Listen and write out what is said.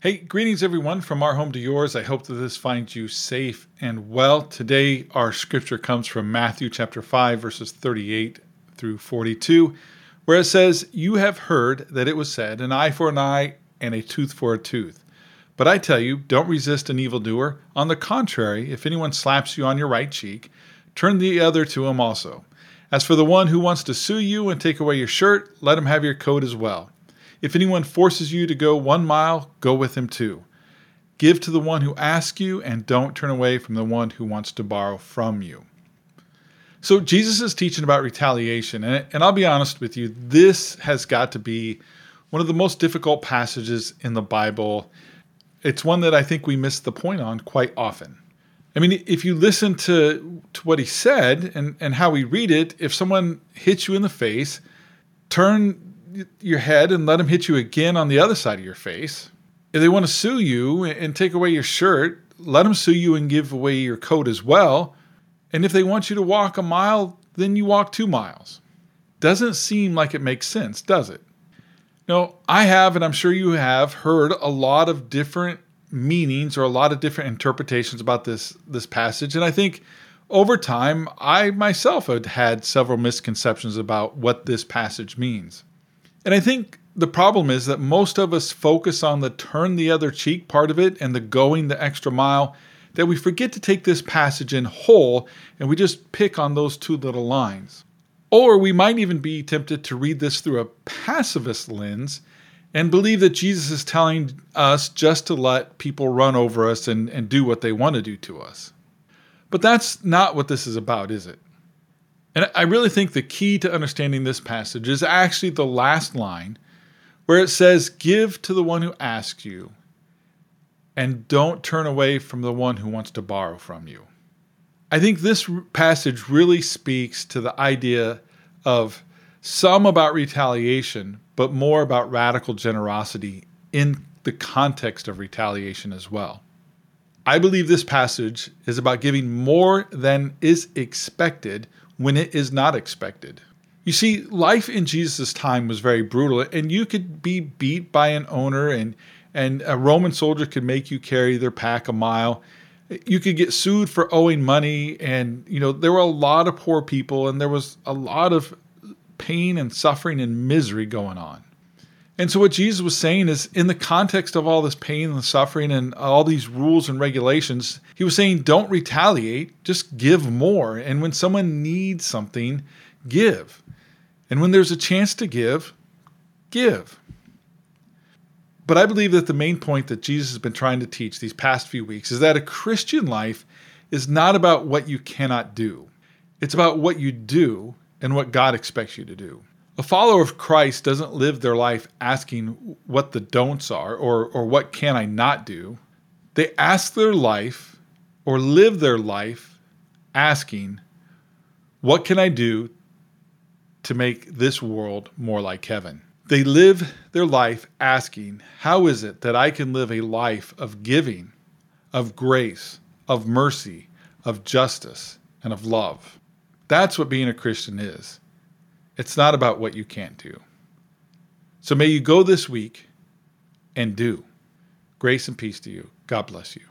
Hey, greetings everyone from our home to yours. I hope that this finds you safe and well. Today, our scripture comes from Matthew chapter 5, verses 38 through 42, where it says, You have heard that it was said, an eye for an eye and a tooth for a tooth. But I tell you, don't resist an evildoer. On the contrary, if anyone slaps you on your right cheek, turn the other to him also. As for the one who wants to sue you and take away your shirt, let him have your coat as well. If anyone forces you to go one mile, go with him too. Give to the one who asks you, and don't turn away from the one who wants to borrow from you. So, Jesus is teaching about retaliation, and, and I'll be honest with you, this has got to be one of the most difficult passages in the Bible. It's one that I think we miss the point on quite often. I mean, if you listen to, to what he said and, and how we read it, if someone hits you in the face, turn your head and let them hit you again on the other side of your face. If they want to sue you and take away your shirt, let them sue you and give away your coat as well. And if they want you to walk a mile, then you walk two miles. Doesn't seem like it makes sense, does it? Now, I have, and I'm sure you have, heard a lot of different meanings or a lot of different interpretations about this this passage, and I think over time I myself had had several misconceptions about what this passage means. And I think the problem is that most of us focus on the turn the other cheek part of it and the going the extra mile, that we forget to take this passage in whole and we just pick on those two little lines. Or we might even be tempted to read this through a pacifist lens and believe that Jesus is telling us just to let people run over us and, and do what they want to do to us. But that's not what this is about, is it? And I really think the key to understanding this passage is actually the last line where it says, Give to the one who asks you, and don't turn away from the one who wants to borrow from you. I think this passage really speaks to the idea of some about retaliation, but more about radical generosity in the context of retaliation as well. I believe this passage is about giving more than is expected when it is not expected. You see, life in Jesus' time was very brutal, and you could be beat by an owner, and and a Roman soldier could make you carry their pack a mile. You could get sued for owing money, and you know there were a lot of poor people, and there was a lot of pain and suffering and misery going on. And so, what Jesus was saying is, in the context of all this pain and suffering and all these rules and regulations, he was saying, don't retaliate, just give more. And when someone needs something, give. And when there's a chance to give, give. But I believe that the main point that Jesus has been trying to teach these past few weeks is that a Christian life is not about what you cannot do, it's about what you do and what God expects you to do. A follower of Christ doesn't live their life asking what the don'ts are or, or what can I not do. They ask their life or live their life asking, what can I do to make this world more like heaven? They live their life asking, how is it that I can live a life of giving, of grace, of mercy, of justice, and of love? That's what being a Christian is. It's not about what you can't do. So may you go this week and do. Grace and peace to you. God bless you.